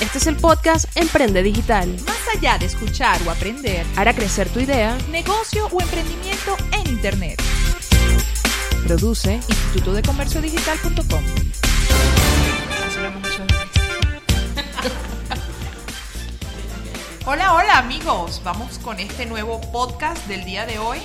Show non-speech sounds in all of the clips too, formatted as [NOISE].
Este es el podcast Emprende Digital. Más allá de escuchar o aprender, Hará crecer tu idea. negocio o emprendimiento en Internet. Produce. Instituto de Comercio Digital.com. Hola, hola amigos. Vamos con este nuevo podcast del día de hoy.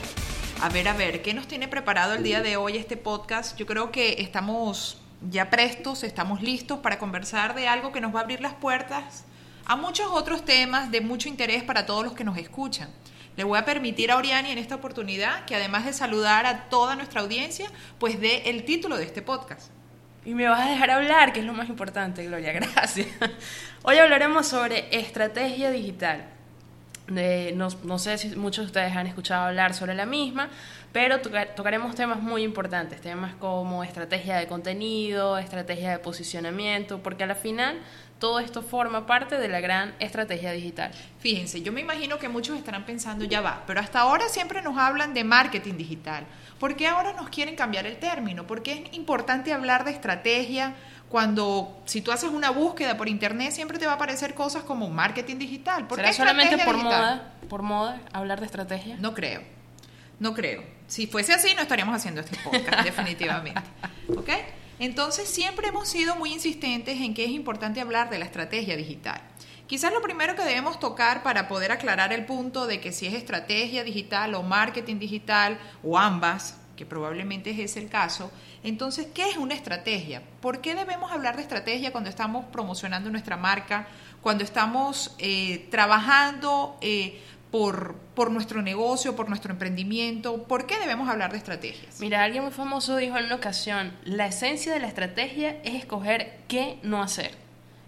A ver, a ver, ¿qué nos tiene preparado el día de hoy este podcast? Yo creo que estamos ya prestos, estamos listos para conversar de algo que nos va a abrir las puertas a muchos otros temas de mucho interés para todos los que nos escuchan. Le voy a permitir a Oriani en esta oportunidad que además de saludar a toda nuestra audiencia, pues dé el título de este podcast. Y me vas a dejar hablar, que es lo más importante, Gloria, [LAUGHS] gracias. Hoy hablaremos sobre estrategia digital. No, no sé si muchos de ustedes han escuchado hablar sobre la misma, pero toca- tocaremos temas muy importantes, temas como estrategia de contenido, estrategia de posicionamiento, porque a la final todo esto forma parte de la gran estrategia digital. Fíjense, yo me imagino que muchos estarán pensando, ya va, pero hasta ahora siempre nos hablan de marketing digital. ¿Por qué ahora nos quieren cambiar el término? ¿Por qué es importante hablar de estrategia cuando si tú haces una búsqueda por internet siempre te va a aparecer cosas como marketing digital? ¿Por ¿Será qué solamente por digital? moda, por moda hablar de estrategia? No creo, no creo. Si fuese así, no estaríamos haciendo este podcast, [LAUGHS] definitivamente. ¿Ok? Entonces, siempre hemos sido muy insistentes en que es importante hablar de la estrategia digital. Quizás lo primero que debemos tocar para poder aclarar el punto de que si es estrategia digital o marketing digital o ambas, que probablemente es el caso, entonces, ¿qué es una estrategia? ¿Por qué debemos hablar de estrategia cuando estamos promocionando nuestra marca, cuando estamos eh, trabajando eh, por, por nuestro negocio, por nuestro emprendimiento? ¿Por qué debemos hablar de estrategias? Mira, alguien muy famoso dijo en una ocasión, la esencia de la estrategia es escoger qué no hacer.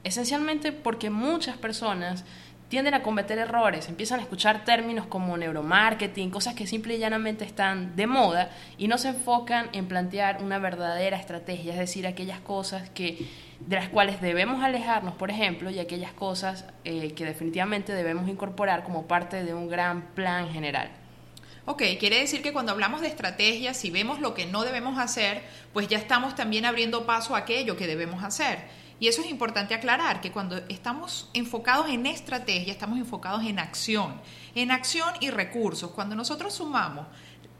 Esencialmente porque muchas personas tienden a cometer errores, empiezan a escuchar términos como neuromarketing, cosas que simple y llanamente están de moda y no se enfocan en plantear una verdadera estrategia, es decir, aquellas cosas que de las cuales debemos alejarnos, por ejemplo, y aquellas cosas eh, que definitivamente debemos incorporar como parte de un gran plan general. Ok, quiere decir que cuando hablamos de estrategias, si vemos lo que no debemos hacer, pues ya estamos también abriendo paso a aquello que debemos hacer. Y eso es importante aclarar, que cuando estamos enfocados en estrategia, estamos enfocados en acción, en acción y recursos. Cuando nosotros sumamos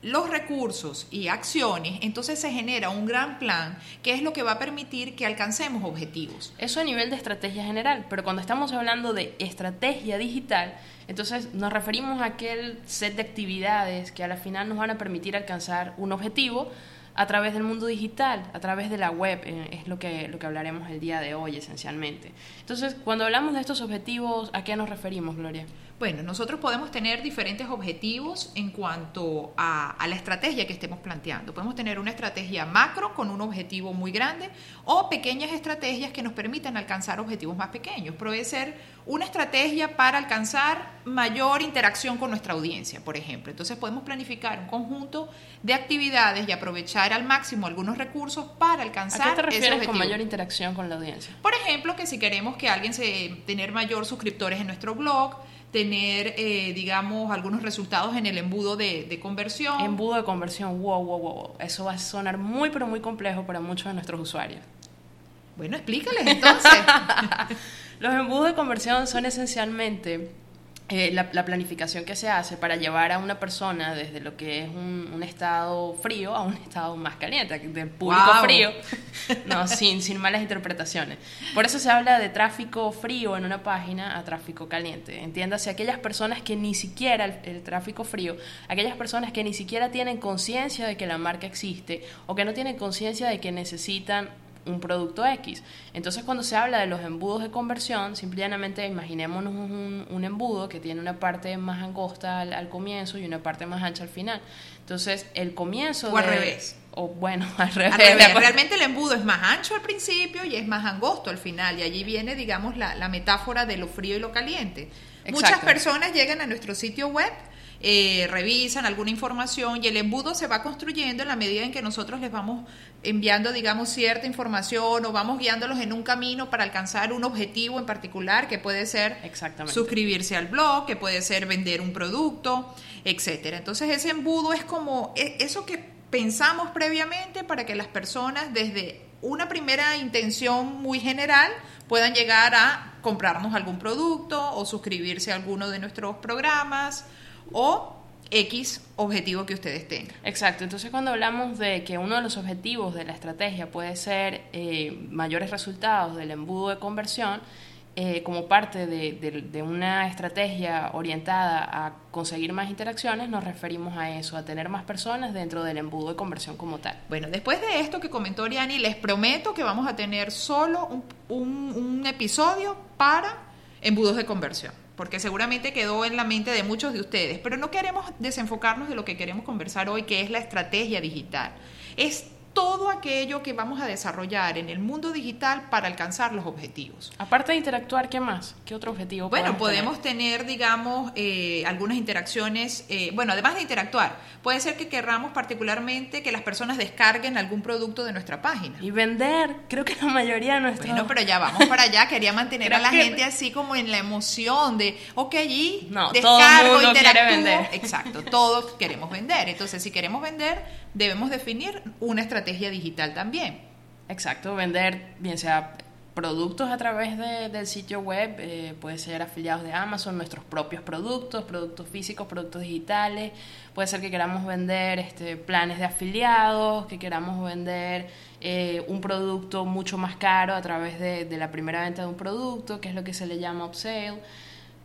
los recursos y acciones, entonces se genera un gran plan que es lo que va a permitir que alcancemos objetivos. Eso a nivel de estrategia general, pero cuando estamos hablando de estrategia digital, entonces nos referimos a aquel set de actividades que a la final nos van a permitir alcanzar un objetivo a través del mundo digital, a través de la web, eh, es lo que, lo que hablaremos el día de hoy esencialmente. Entonces, cuando hablamos de estos objetivos, ¿a qué nos referimos, Gloria? Bueno, nosotros podemos tener diferentes objetivos en cuanto a, a, la estrategia que estemos planteando. Podemos tener una estrategia macro con un objetivo muy grande o pequeñas estrategias que nos permitan alcanzar objetivos más pequeños. Puede ser una estrategia para alcanzar mayor interacción con nuestra audiencia, por ejemplo. Entonces podemos planificar un conjunto de actividades y aprovechar al máximo algunos recursos para alcanzar ¿A qué te refieres ese objetivo. con mayor interacción con la audiencia? Por ejemplo, que si queremos que alguien se tener mayor suscriptores en nuestro blog, tener, eh, digamos, algunos resultados en el embudo de, de, conversión. Embudo de conversión, wow, wow, wow. Eso va a sonar muy, pero muy complejo para muchos de nuestros usuarios. Bueno, explícales entonces. [LAUGHS] Los embudos de conversión son esencialmente eh, la, la, planificación que se hace para llevar a una persona desde lo que es un, un estado frío a un [LAUGHS] estado más caliente, del público wow. frío, [LAUGHS] no, sin, sin malas interpretaciones. Por eso se habla de tráfico frío en una página a tráfico caliente. Entiéndase, aquellas personas que ni siquiera, el, el tráfico frío, aquellas personas que ni siquiera tienen conciencia de que la marca existe o que no tienen conciencia de que necesitan un producto X. Entonces, cuando se habla de los embudos de conversión, simplemente imaginémonos un, un, embudo que tiene una parte más angosta al, al, comienzo y una parte más ancha al final. Entonces, el comienzo. O al de, revés. O bueno, [LAUGHS] al revés. Al revés. Realmente el embudo es más ancho al principio y es más angosto al final. Y allí viene, digamos, la, la metáfora de lo frío y lo caliente. Exacto. Muchas personas llegan a nuestro sitio web eh, revisan alguna información y el embudo se va construyendo en la medida en que nosotros les vamos enviando, digamos, cierta información o vamos guiándolos en un camino para alcanzar un objetivo en particular, que puede ser suscribirse al blog, que puede ser vender un producto, etcétera. Entonces ese embudo es como eso que pensamos previamente para que las personas desde una primera intención muy general puedan llegar a comprarnos algún producto o suscribirse a alguno de nuestros programas o X objetivo que ustedes tengan. Exacto, entonces cuando hablamos de que uno de los objetivos de la estrategia puede ser eh, mayores resultados del embudo de conversión, eh, como parte de, de, de, una estrategia orientada a conseguir más interacciones, nos referimos a eso, a tener más personas dentro del embudo de conversión como tal. Bueno, después de esto que comentó Oriani, les prometo que vamos a tener solo un, un, un episodio para embudos de conversión porque seguramente quedó en la mente de muchos de ustedes, pero no queremos desenfocarnos de lo que queremos conversar hoy, que es la estrategia digital. Todo aquello que vamos a desarrollar en el mundo digital para alcanzar los objetivos. Aparte de interactuar, ¿qué más? ¿Qué otro objetivo? Bueno, podemos tener, tener digamos, eh, algunas interacciones, eh, bueno, además de interactuar, puede ser que querramos particularmente que las personas descarguen algún producto de nuestra página. Y vender, creo que la mayoría de nuestros... Bueno, pero ya vamos para allá, quería mantener a la que... gente así como en la emoción de, ok, no, descargo, todo interactúo. vender. Exacto, todos queremos vender. Entonces, si queremos vender, debemos definir una estrategia digital también. Exacto, vender bien sea productos a través de, del sitio web, eh, puede ser afiliados de Amazon, nuestros propios productos, productos físicos, productos digitales, puede ser que queramos vender este, planes de afiliados, que queramos vender eh, un producto mucho más caro a través de, de la primera venta de un producto, que es lo que se le llama upsale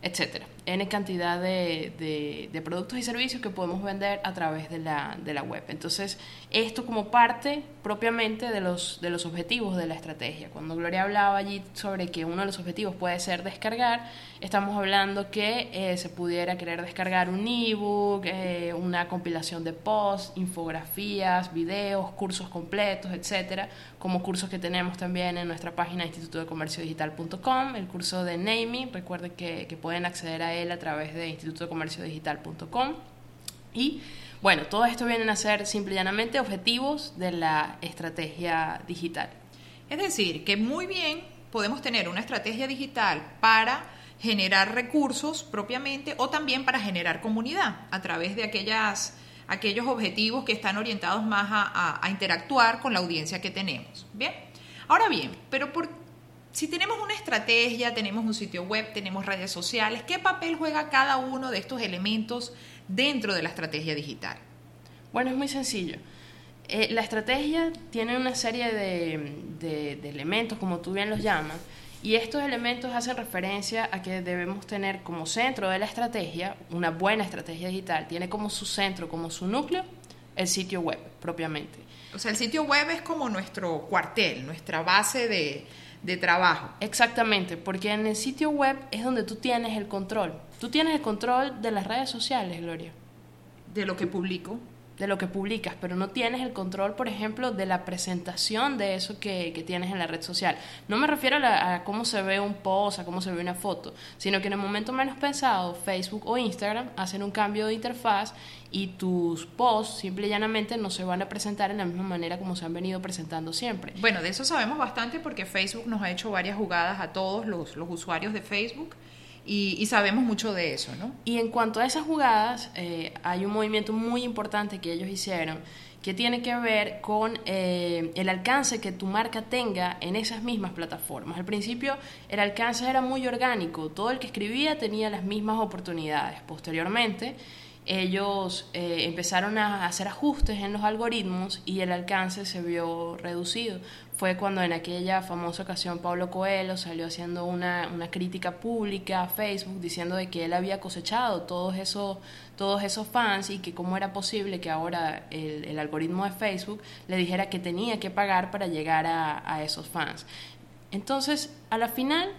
etcétera. N cantidad de, de, productos y servicios que podemos vender a través de la, de la web. Entonces, esto como parte propiamente de los, de los objetivos de la estrategia. Cuando Gloria hablaba allí sobre que uno de los objetivos puede ser descargar, estamos hablando que eh, se pudiera querer descargar un ebook, eh, una compilación de posts, infografías, videos, cursos completos, etcétera, como cursos que tenemos también en nuestra página instituto de comercio digital.com, el curso de Naming, recuerden que, que pueden acceder a él a través de instituto de comercio digital.com y bueno, todo esto vienen a ser simple y llanamente objetivos de la estrategia digital. Es decir, que muy bien podemos tener una estrategia digital para generar recursos propiamente o también para generar comunidad a través de aquellas, aquellos objetivos que están orientados más a, a, a interactuar con la audiencia que tenemos. Bien, ahora bien, pero por, si tenemos una estrategia, tenemos un sitio web, tenemos redes sociales, ¿qué papel juega cada uno de estos elementos dentro de la estrategia digital? Bueno, es muy sencillo. Eh, la estrategia tiene una serie de, de, de, elementos, como tú bien los llamas, y estos elementos hacen referencia a que debemos tener como centro de la estrategia, una buena estrategia digital, tiene como su centro, como su núcleo, el sitio web propiamente. O sea, el sitio web es como nuestro cuartel, nuestra base de, de trabajo. Exactamente, porque en el sitio web es donde tú tienes el control. Tú tienes el control de las redes sociales, Gloria. De lo que publico. De lo que publicas, pero no tienes el control, por ejemplo, de la presentación de eso que, que tienes en la red social. No me refiero a, cómo se ve un post, a cómo se ve una foto, sino que en el momento menos pensado, Facebook o Instagram hacen un cambio de interfaz y tus posts simple y llanamente no se van a presentar en la misma manera como se han venido presentando siempre. Bueno, de eso sabemos bastante porque Facebook nos ha hecho varias jugadas a todos los, los usuarios de Facebook. Y, sabemos mucho de eso, ¿no? Y en cuanto a esas jugadas, eh, hay un movimiento muy importante que ellos hicieron que tiene que ver con eh, el alcance que tu marca tenga en esas mismas plataformas. Al principio el alcance era muy orgánico, todo el que escribía tenía las mismas oportunidades. Posteriormente, ellos eh, empezaron a hacer ajustes en los algoritmos y el alcance se vio reducido. Fue cuando en aquella famosa ocasión Pablo Coelho salió haciendo una, una, crítica pública a Facebook diciendo de que él había cosechado todos esos, todos esos fans y que cómo era posible que ahora el, el algoritmo de Facebook le dijera que tenía que pagar para llegar a, a esos fans. Entonces, a la final,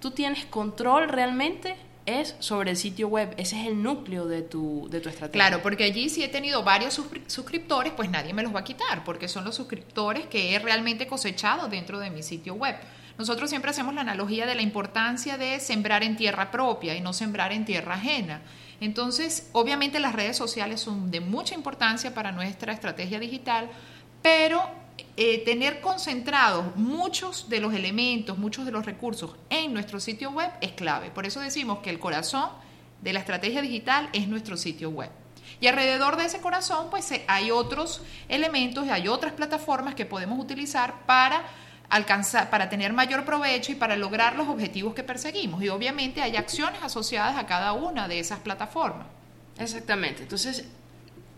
tú tienes control realmente es sobre el sitio web. Ese es el núcleo de tu, de tu estrategia. Claro, porque allí si he tenido varios suscriptores, pues nadie me los va a quitar, porque son los suscriptores que he realmente cosechado dentro de mi sitio web. Nosotros siempre hacemos la analogía de la importancia de sembrar en tierra propia y no sembrar en tierra ajena. Entonces, obviamente las redes sociales son de mucha importancia para nuestra estrategia digital, pero eh, tener concentrados muchos de los elementos, muchos de los recursos en nuestro sitio web es clave. Por eso decimos que el corazón de la estrategia digital es nuestro sitio web. Y alrededor de ese corazón, pues hay otros elementos y hay otras plataformas que podemos utilizar para alcanzar, para tener mayor provecho y para lograr los objetivos que perseguimos. Y obviamente hay acciones asociadas a cada una de esas plataformas. Exactamente. Entonces,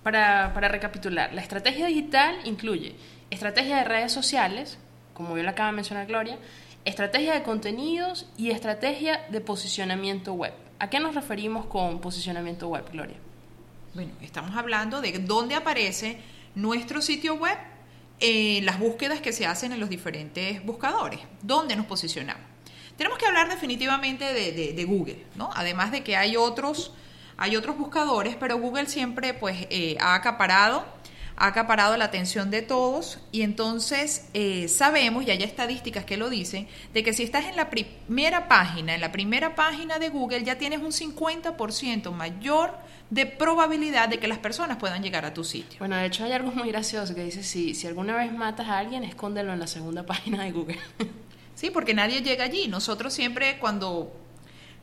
para, para recapitular, la estrategia digital incluye estrategia de redes sociales, como bien lo acaba de mencionar Gloria, estrategia de contenidos y estrategia de posicionamiento web. ¿A qué nos referimos con posicionamiento web, Gloria? Bueno, estamos hablando de dónde aparece nuestro sitio web en las búsquedas que se hacen en los diferentes buscadores, dónde nos posicionamos. Tenemos que hablar definitivamente de, Google, ¿no? Además de que hay otros, hay otros buscadores, pero Google siempre pues, eh, ha acaparado ha acaparado la atención de todos y entonces eh, sabemos, y hay estadísticas que lo dicen, de que si estás en la primera página, en la primera página de Google, ya tienes un 50% mayor de probabilidad de que las personas puedan llegar a tu sitio. Bueno, de hecho hay algo muy gracioso que dice, si, si alguna vez matas a alguien, escóndelo en la segunda [LAUGHS] página de Google. sí, porque nadie llega allí. Nosotros siempre cuando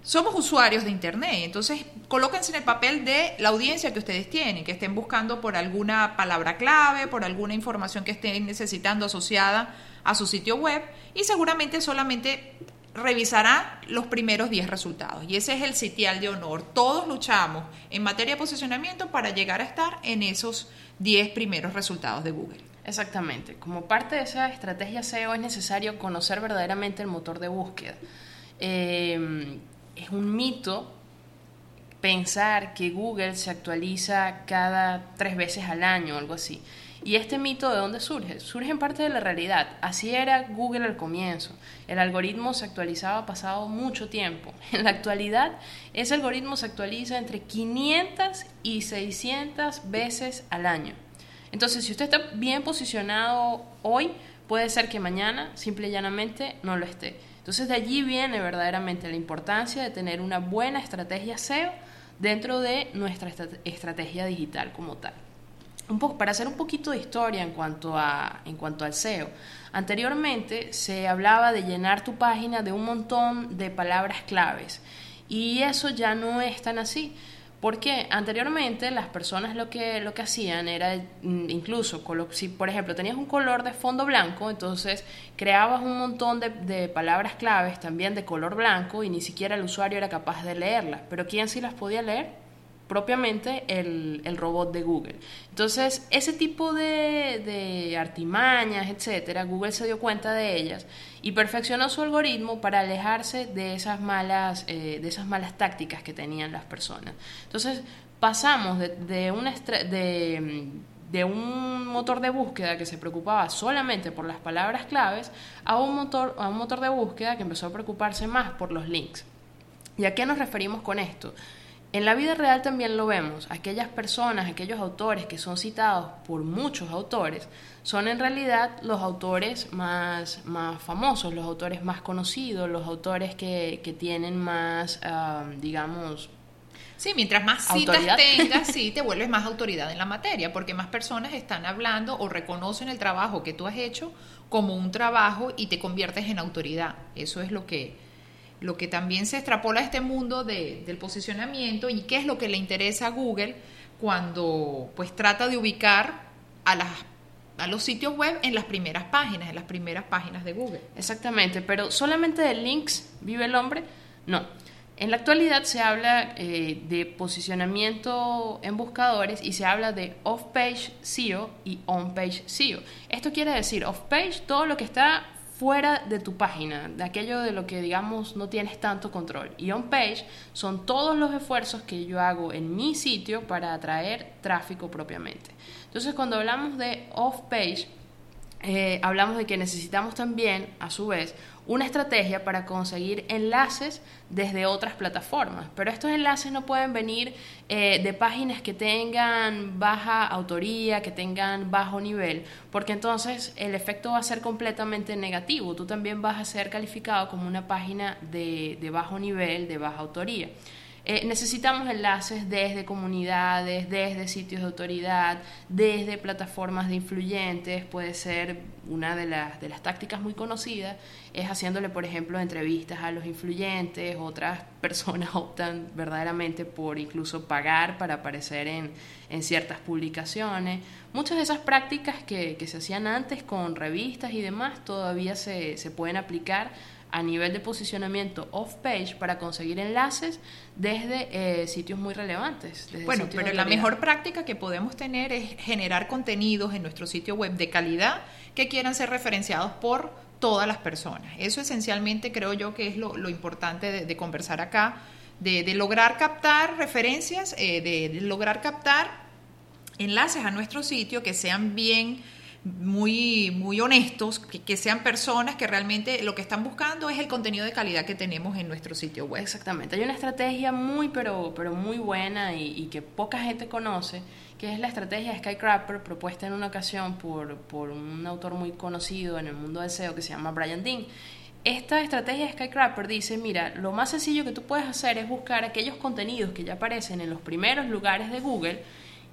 somos usuarios de Internet, entonces colóquense en el papel de la audiencia que ustedes tienen, que estén buscando por alguna palabra clave, por alguna información que estén necesitando asociada a su sitio web y seguramente solamente revisará los primeros 10 resultados. Y ese es el sitial de honor. Todos luchamos en materia de posicionamiento para llegar a estar en esos 10 primeros resultados de Google. Exactamente. Como parte de esa estrategia SEO es necesario conocer verdaderamente el motor de búsqueda. Eh, es un mito pensar que Google se actualiza cada tres veces al año o algo así. ¿Y este mito de dónde surge? Surge en parte de la realidad. Así era Google al comienzo. El algoritmo se actualizaba pasado mucho tiempo. [LAUGHS] En la actualidad, ese algoritmo se actualiza entre 500 y 600 veces al año. Entonces, si usted está bien posicionado hoy, puede ser que mañana simple y llanamente no lo esté. Entonces de allí viene verdaderamente la importancia de tener una buena estrategia SEO dentro de nuestra estrategia digital como tal. Un poco, para hacer un poquito de historia en cuanto, a, en cuanto al SEO, anteriormente se hablaba de llenar tu página de un montón de palabras claves y eso ya no es tan así. Porque anteriormente las personas lo que, lo que hacían era, mm, incluso, si por ejemplo tenías un color de fondo blanco, entonces creabas un montón de, de, palabras claves también de color blanco y ni siquiera el usuario era capaz de leerlas. Pero ¿quién sí las podía leer? Propiamente el, el, robot de Google. Entonces, ese tipo de, de, artimañas, etcétera, Google se dio cuenta de ellas y perfeccionó su algoritmo para alejarse de esas malas, eh, de esas malas tácticas que tenían las personas. Entonces, pasamos de, de, de, de un motor de búsqueda que se preocupaba solamente por las palabras claves a un motor, a un motor de búsqueda que empezó a preocuparse más por los links. ¿Y a qué nos referimos con esto? En la vida real también lo vemos. Aquellas personas, aquellos autores que son citados por muchos autores, son en realidad los autores más, más famosos, los autores más conocidos, los autores que, que tienen más, digamos... Sí, mientras más citas tengas, [LAUGHS] sí, te vuelves más autoridad en la materia, porque más personas están hablando o reconocen el trabajo que tú has hecho como un trabajo y te conviertes en autoridad. Eso es lo que, lo que también se extrapola a este mundo del posicionamiento y qué es lo que le interesa a Google cuando pues trata de ubicar a las a los sitios web en las primeras páginas, en las primeras páginas de Google. Exactamente, pero solamente de links vive el hombre, no. En la actualidad se habla eh, de posicionamiento en buscadores y se habla de off-page SEO y on-page SEO. Esto quiere decir off-page todo lo que está fuera de tu página, de aquello de lo que digamos no tienes tanto control. Y on page son todos los esfuerzos que yo hago en mi sitio para atraer tráfico propiamente. Entonces cuando hablamos de off page, eh, hablamos de que necesitamos también, a su vez, una estrategia para conseguir enlaces desde otras plataformas. Pero estos enlaces no pueden venir eh, de páginas que tengan baja autoría, que tengan bajo nivel, porque entonces el efecto va a ser completamente negativo. Tú también vas a ser calificado como una página de, de bajo nivel, de baja autoría. Eh, necesitamos enlaces desde comunidades, desde sitios de autoridad, desde plataformas de influyentes, puede ser una de las, de las tácticas muy conocidas, es haciéndole, por ejemplo, entrevistas a los influyentes, otras [LAUGHS] personas optan verdaderamente por incluso pagar para aparecer en, en ciertas publicaciones. Muchas de esas prácticas que, que se hacían antes con revistas y demás todavía se, se pueden aplicar a nivel de posicionamiento off-page para conseguir enlaces desde eh, sitios muy relevantes. bueno, pero la mejor práctica que podemos tener es generar contenidos en nuestro sitio web de calidad que quieran ser referenciados por todas las personas. Eso esencialmente creo yo que es lo, importante de, conversar acá, de, lograr captar referencias, eh, de lograr captar enlaces a nuestro sitio que sean bien muy, muy honestos, que, sean personas que realmente lo que están buscando es el contenido de calidad que tenemos en nuestro sitio web. Exactamente, hay una estrategia muy, pero, pero muy buena y, que poca gente conoce, que es la estrategia Skycrapper propuesta en una ocasión por, por un autor muy conocido en el mundo del SEO que se llama Brian Dean. Esta estrategia Skycrapper dice, mira, lo más sencillo que tú puedes hacer es buscar aquellos contenidos que ya aparecen en los primeros lugares de Google,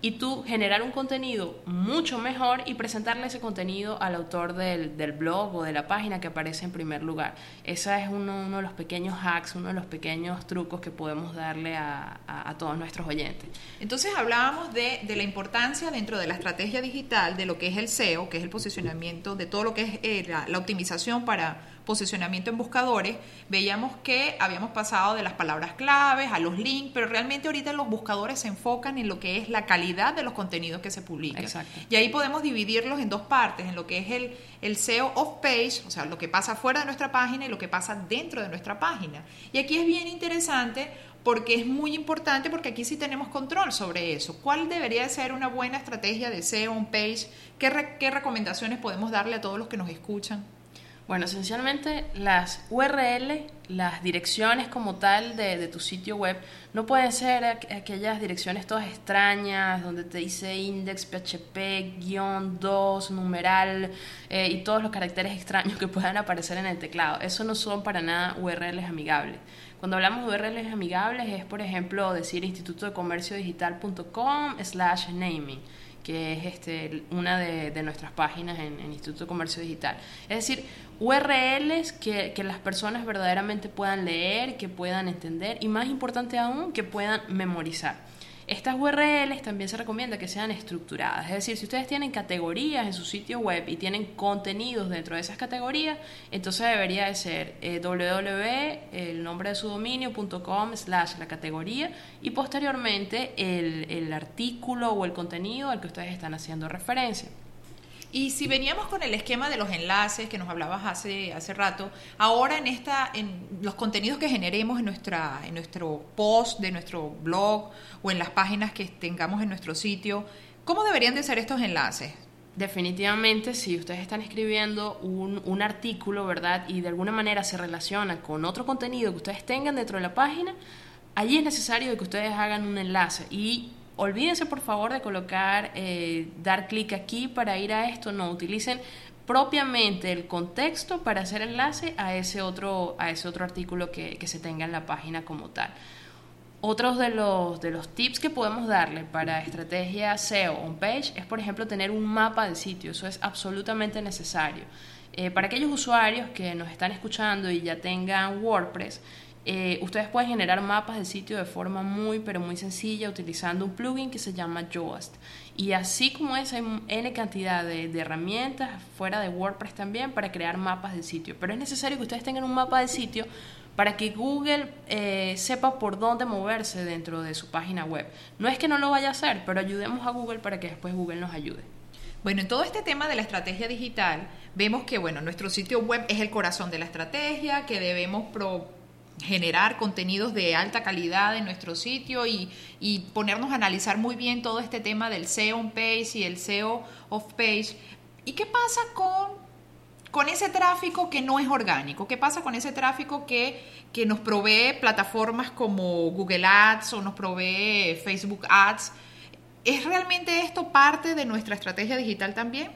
y tú generar un contenido mucho mejor y presentarle ese contenido al autor del, del blog o de la página que aparece en primer lugar. Ese es uno, uno, de los pequeños hacks, uno de los pequeños trucos que podemos darle a, a, todos nuestros oyentes. Entonces hablábamos de, de, la importancia dentro de la estrategia digital de lo que es el SEO, que es el posicionamiento, de todo lo que es eh, la, la optimización para posicionamiento en buscadores, veíamos que habíamos pasado de las palabras claves a los links, pero realmente ahorita los buscadores se enfocan en lo que es la calidad de los contenidos que se publican. Y ahí podemos dividirlos en dos partes, en lo que es el, el SEO off-page, o sea, lo que pasa fuera de nuestra página y lo que pasa dentro de nuestra página. Y aquí es bien interesante porque es muy importante porque aquí sí tenemos control sobre eso. ¿Cuál debería ser una buena estrategia de SEO on-page? ¿Qué, ¿Qué recomendaciones podemos darle a todos los que nos escuchan? Bueno, esencialmente las URL, las direcciones como tal de, tu sitio web, no pueden ser aquellas direcciones todas extrañas donde te dice index, php, guion 2, numeral eh, y todos los caracteres extraños que puedan aparecer en el teclado. Eso no son para nada URLs amigables. Cuando hablamos de URLs amigables es, por ejemplo, decir instituto de comercio digital.com slash naming que es este, una de, nuestras páginas en, en, Instituto de Comercio Digital. Es decir, URLs que, que, las personas verdaderamente puedan leer, que puedan entender y más importante aún, que puedan memorizar. Estas URLs también se recomienda que sean estructuradas, es decir, si ustedes tienen categorías en su sitio web y tienen contenidos dentro de esas categorías, entonces debería de ser eh, www, el nombre de su dominio.com slash la categoría y posteriormente el, el artículo o el contenido al que ustedes están haciendo referencia. Y si veníamos con el esquema de los enlaces que nos hablabas hace, hace rato, ahora en esta, en los contenidos que generemos en nuestra, en nuestro post de nuestro blog o en las páginas que tengamos en nuestro sitio, ¿cómo deberían de ser estos enlaces? Definitivamente, si ustedes están escribiendo un, un, artículo, ¿verdad? Y de alguna manera se relaciona con otro contenido que ustedes tengan dentro de la página, allí es necesario que ustedes hagan un enlace. Y olvídense por favor de colocar, eh, dar clic aquí para ir a esto, no, utilicen propiamente el contexto para hacer enlace a ese otro, a ese otro artículo que, que se tenga en la página como tal. Otros de los, de los tips que podemos darle para estrategia SEO on page es, por ejemplo, tener un mapa de sitio. Eso es absolutamente necesario. Eh, para aquellos usuarios que nos están escuchando y ya tengan WordPress, eh, ustedes pueden generar mapas de sitio de forma muy, pero muy sencilla utilizando un plugin que se llama Yoast. Y así como es, hay N cantidad de, herramientas fuera de WordPress también para crear mapas de sitio. Pero es necesario que ustedes tengan un mapa de sitio para que Google eh, sepa por dónde moverse dentro de su página web. No es que no lo vaya a hacer, pero ayudemos a Google para que después Google nos ayude. Bueno, en todo este tema de la estrategia digital, vemos que bueno, nuestro sitio web es el corazón de la estrategia, que debemos pro generar contenidos de alta calidad en nuestro sitio y, ponernos a analizar muy bien todo este tema del SEO on page y el SEO off page. ¿Y qué pasa con, con ese tráfico que no es orgánico? ¿Qué pasa con ese tráfico que, que nos provee plataformas como Google Ads o nos provee Facebook Ads? ¿Es realmente esto parte de nuestra estrategia digital también?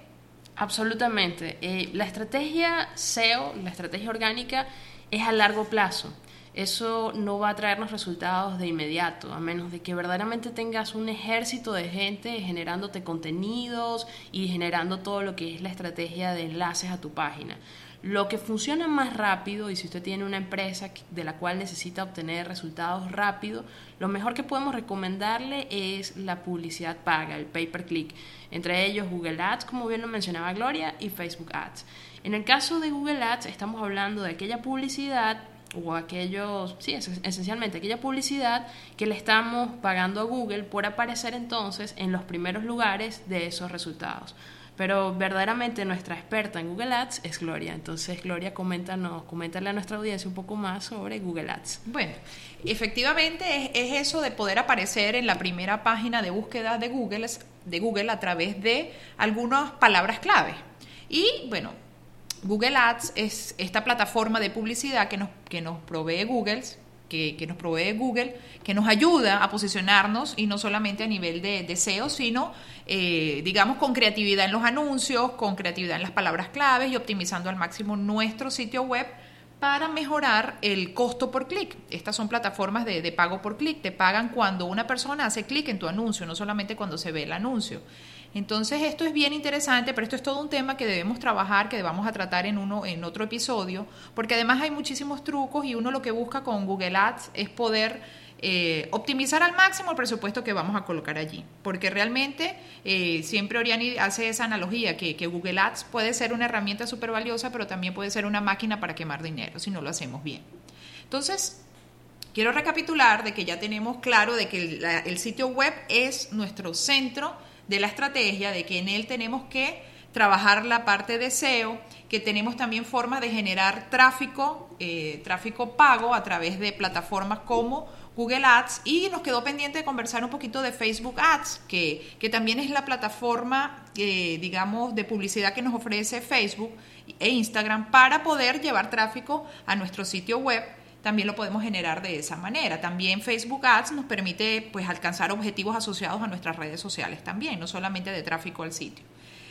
Absolutamente. Eh, la estrategia SEO, la estrategia orgánica, es a largo plazo. Eso no va a traernos resultados de inmediato, a menos de que verdaderamente tengas un ejército de gente generándote contenidos y generando todo lo que es la estrategia de enlaces a tu página. Lo que funciona más rápido, y si usted tiene una empresa de la cual necesita obtener resultados rápido, lo mejor que podemos recomendarle es la publicidad paga, el pay per click. Entre ellos Google Ads, como bien lo mencionaba Gloria, y Facebook Ads. En el caso de Google Ads, estamos hablando de aquella publicidad o aquellos, sí, esencialmente aquella publicidad que le estamos pagando a Google por aparecer entonces en los primeros lugares de esos resultados. Pero verdaderamente nuestra experta en Google Ads es Gloria. Entonces, Gloria, coméntanos, coméntale a nuestra audiencia un poco más sobre Google Ads. Bueno, efectivamente es, eso de poder aparecer en la primera página de búsqueda de Google, de Google a través de algunas palabras clave. Y bueno, Google Ads es esta plataforma de publicidad que nos, que nos provee Google que, nos provee Google, que nos ayuda a posicionarnos y no solamente a nivel de, deseo, sino, eh, digamos, con creatividad en los anuncios, con creatividad en las palabras claves y optimizando al máximo nuestro sitio web para mejorar el costo por clic. Estas son plataformas de, de pago por clic. Te pagan cuando una persona hace clic en tu anuncio, no solamente cuando se ve el anuncio. Entonces esto es bien interesante, pero esto es todo un tema que debemos trabajar, que vamos a tratar en uno en otro episodio, porque además hay muchísimos trucos y uno lo que busca con Google Ads es poder eh, optimizar al máximo el presupuesto que vamos a colocar allí, porque realmente eh, siempre Oriani hace esa analogía que, que Google Ads puede ser una herramienta súper valiosa, pero también puede ser una máquina para quemar dinero si no lo hacemos bien. Entonces, quiero recapitular de que ya tenemos claro de que el sitio web es nuestro centro de la estrategia, de que en él tenemos que trabajar la parte de SEO, que tenemos también formas de generar tráfico, eh, tráfico pago a través de plataformas como Google Ads. Y nos quedó pendiente de conversar un poquito de Facebook Ads, que, que también es la plataforma, eh, digamos, de publicidad que nos ofrece Facebook e Instagram para poder llevar tráfico a nuestro sitio web también lo podemos generar de esa manera. También Facebook Ads nos permite pues alcanzar objetivos asociados a nuestras redes sociales también, no solamente de tráfico al sitio.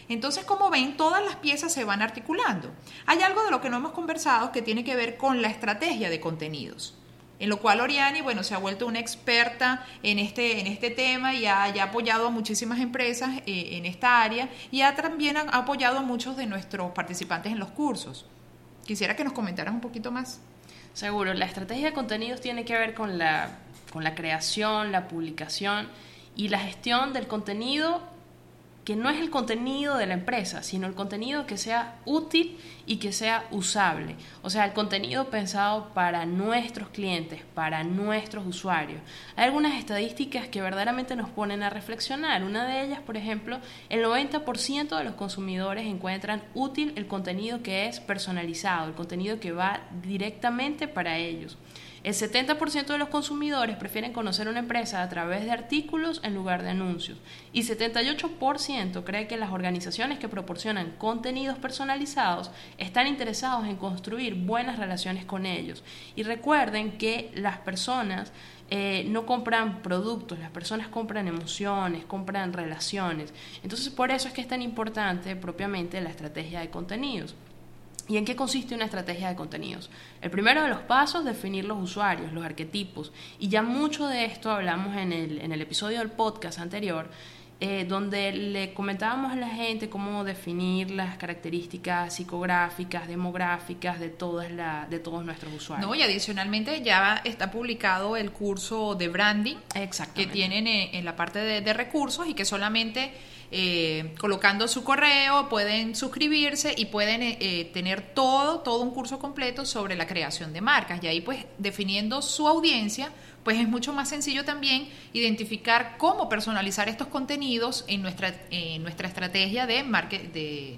Entonces, como ven, todas las piezas se van articulando. Hay algo de lo que no hemos conversado que tiene que ver con la estrategia de contenidos, en lo cual Oriani, bueno, se ha vuelto una experta en este, en este tema y ha, apoyado a muchísimas empresas eh, en esta área y ha también apoyado a muchos de nuestros participantes en los cursos. Quisiera que nos comentaras un poquito más. Seguro, la estrategia de contenidos tiene que ver con la, con la creación, la publicación y la gestión del contenido que no es el contenido de la empresa, sino el contenido que sea útil y que sea usable. O sea, el contenido pensado para nuestros clientes, para nuestros usuarios. Hay algunas estadísticas que verdaderamente nos ponen a reflexionar. Una de ellas, por ejemplo, el 90% de los consumidores encuentran útil el contenido que es personalizado, el contenido que va directamente para ellos. El 70% de los consumidores prefieren conocer una empresa a través de artículos en lugar de anuncios y 78% cree que las organizaciones que proporcionan contenidos personalizados están interesados en construir buenas relaciones con ellos. Y recuerden que las personas eh, no compran productos, las personas compran emociones, compran relaciones. Entonces por eso es que es tan importante propiamente la estrategia de contenidos. ¿Y en qué consiste una estrategia de contenidos? El primero de los pasos, definir los usuarios, los arquetipos. Y ya mucho de esto hablamos en el, en el episodio del podcast anterior, eh, donde le comentábamos a la gente cómo definir las características psicográficas, demográficas de, todas la, de todos nuestros usuarios. No, y adicionalmente ya está publicado el curso de branding que tienen en, la parte de, de recursos y que solamente eh, colocando su correo, pueden suscribirse y pueden eh, eh, tener todo, todo un curso completo sobre la creación de marcas. Y ahí pues definiendo su audiencia, pues es mucho más sencillo también identificar cómo personalizar estos contenidos en nuestra, en nuestra estrategia de, market, de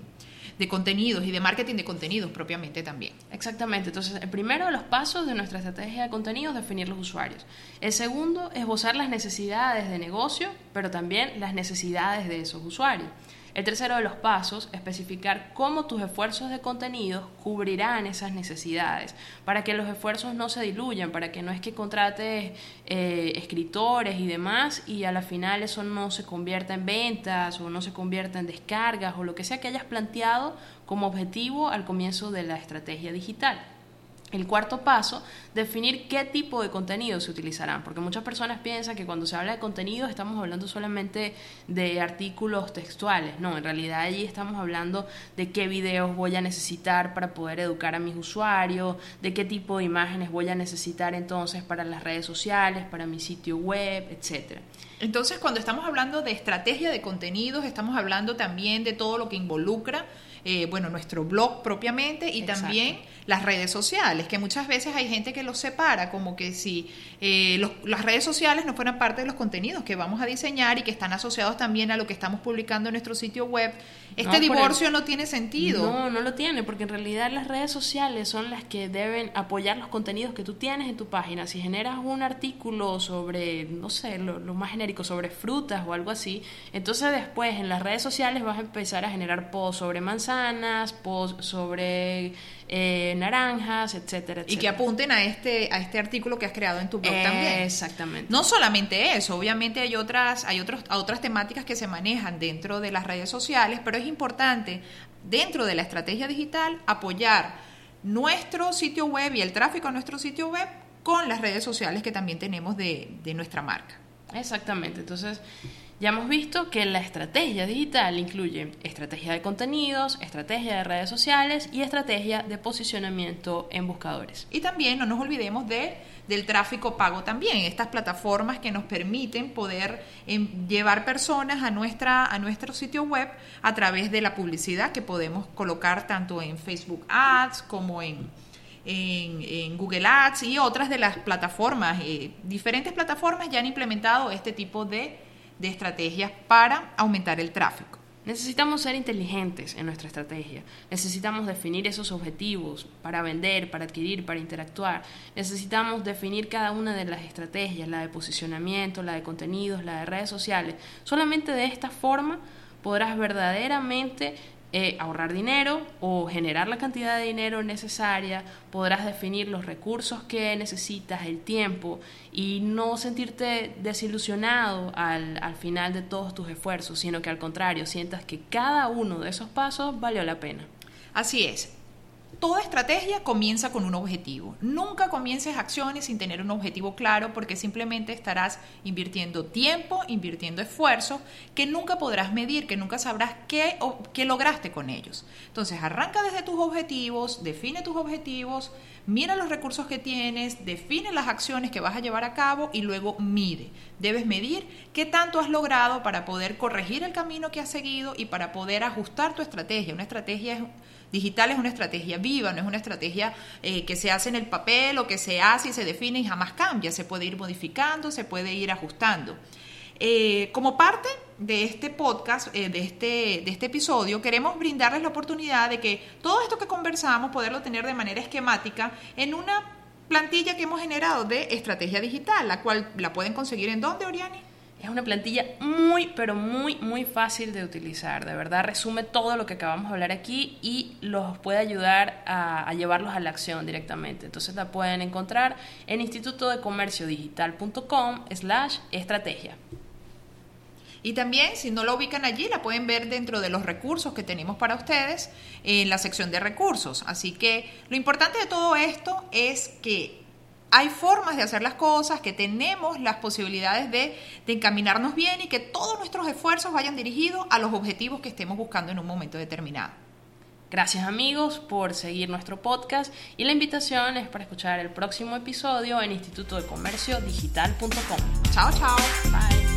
de contenidos y de marketing de contenidos propiamente también. Exactamente. Entonces, el primero de los pasos de nuestra estrategia de contenidos es definir los usuarios. El segundo, es esbozar las necesidades de negocio, pero también las necesidades de esos usuarios. El tercero de los pasos, especificar cómo tus esfuerzos de contenido cubrirán esas necesidades, para que los esfuerzos no se diluyan, para que no es que contrates eh, escritores y demás y a la final eso no se convierta en ventas o no se convierta en descargas o lo que sea que hayas planteado como objetivo al comienzo de la estrategia digital. El cuarto paso, definir qué tipo de contenido se utilizarán, porque muchas personas piensan que cuando se habla de contenido estamos hablando solamente de artículos textuales, no, en realidad allí estamos hablando de qué videos voy a necesitar para poder educar a mis usuarios, de qué tipo de imágenes voy a necesitar entonces para las redes sociales, para mi sitio web, etcétera. Entonces, cuando estamos hablando de estrategia de contenidos, estamos hablando también de todo lo que involucra eh, bueno, nuestro blog propiamente y también las redes sociales, que muchas veces hay gente que los separa, como que si eh, las redes sociales no fueran parte de los contenidos que vamos a diseñar y que están asociados también a lo que estamos publicando en nuestro sitio web, este divorcio no tiene sentido. No, no lo tiene, porque en realidad las redes sociales son las que deben apoyar los contenidos que tú tienes en tu página. Si generas un artículo sobre, no sé, lo, lo más genérico, sobre frutas o algo así, entonces después en las redes sociales vas a empezar a generar posts sobre manzanas, posts sobre eh, naranjas, etcétera, etcétera. Y que apunten a este, a este artículo que has creado en tu blog también. Exactamente. No solamente eso, obviamente hay otras, hay otros, otras temáticas que se manejan dentro de las redes sociales, pero es importante dentro de la estrategia digital apoyar nuestro sitio web y el tráfico a nuestro sitio web con las redes sociales que también tenemos de, de nuestra marca. Exactamente, entonces ya hemos visto que la estrategia digital incluye estrategia de contenidos, estrategia de redes sociales y estrategia de posicionamiento en buscadores. Y también no nos olvidemos de, del tráfico pago también, estas plataformas que nos permiten poder em, llevar personas a, nuestra, a nuestro sitio web a través de la publicidad que podemos colocar tanto en Facebook Ads como en, en, Google Ads y otras de las plataformas. Eh, diferentes plataformas ya han implementado este tipo de de estrategias para aumentar el tráfico. Necesitamos ser inteligentes en nuestra estrategia. Necesitamos definir esos objetivos para vender, para adquirir, para interactuar. Necesitamos definir cada una de las estrategias, la de posicionamiento, la de contenidos, la de redes sociales. Solamente de esta forma podrás verdaderamente eh, ahorrar dinero o generar la cantidad de dinero necesaria, podrás definir los recursos que necesitas, el tiempo y no sentirte desilusionado al, al final de todos tus esfuerzos, sino que al contrario, sientas que cada uno de esos pasos valió la pena. Así es, Toda estrategia comienza con un objetivo. Nunca comiences acciones sin tener un objetivo claro porque simplemente estarás invirtiendo tiempo, invirtiendo esfuerzo que nunca podrás medir, que nunca sabrás qué, qué lograste con ellos. Entonces arranca desde tus objetivos, define tus objetivos, mira los recursos que tienes, define las acciones que vas a llevar a cabo y luego mide. Debes medir qué tanto has logrado para poder corregir el camino que has seguido y para poder ajustar tu estrategia. Una estrategia es Digital es una estrategia viva, no es una estrategia eh, que se hace en el papel o que se hace y se define y jamás cambia. Se puede ir modificando, se puede ir ajustando. Eh, como parte de este podcast, eh, de, este, de este episodio, queremos brindarles la oportunidad de que todo esto que conversamos, poderlo tener de manera esquemática en una plantilla que hemos generado de estrategia digital, la cual la pueden conseguir en dónde, Oriani? Es una plantilla muy, pero muy, muy fácil de utilizar. De verdad, resume todo lo que acabamos de hablar aquí y los puede ayudar a, llevarlos a la acción directamente. Entonces la pueden encontrar en instituto de comercio digital.com slash estrategia. Y también, si no la ubican allí, la pueden ver dentro de los recursos que tenemos para ustedes en la sección de recursos. Así que lo importante de todo esto es que hay formas de hacer las cosas, que tenemos las posibilidades de, encaminarnos bien y que todos nuestros esfuerzos vayan dirigidos a los objetivos que estemos buscando en un momento determinado. Gracias amigos por seguir nuestro podcast y la invitación es para escuchar el próximo episodio en instituto de comercio digital.com. Chao, chao. Bye.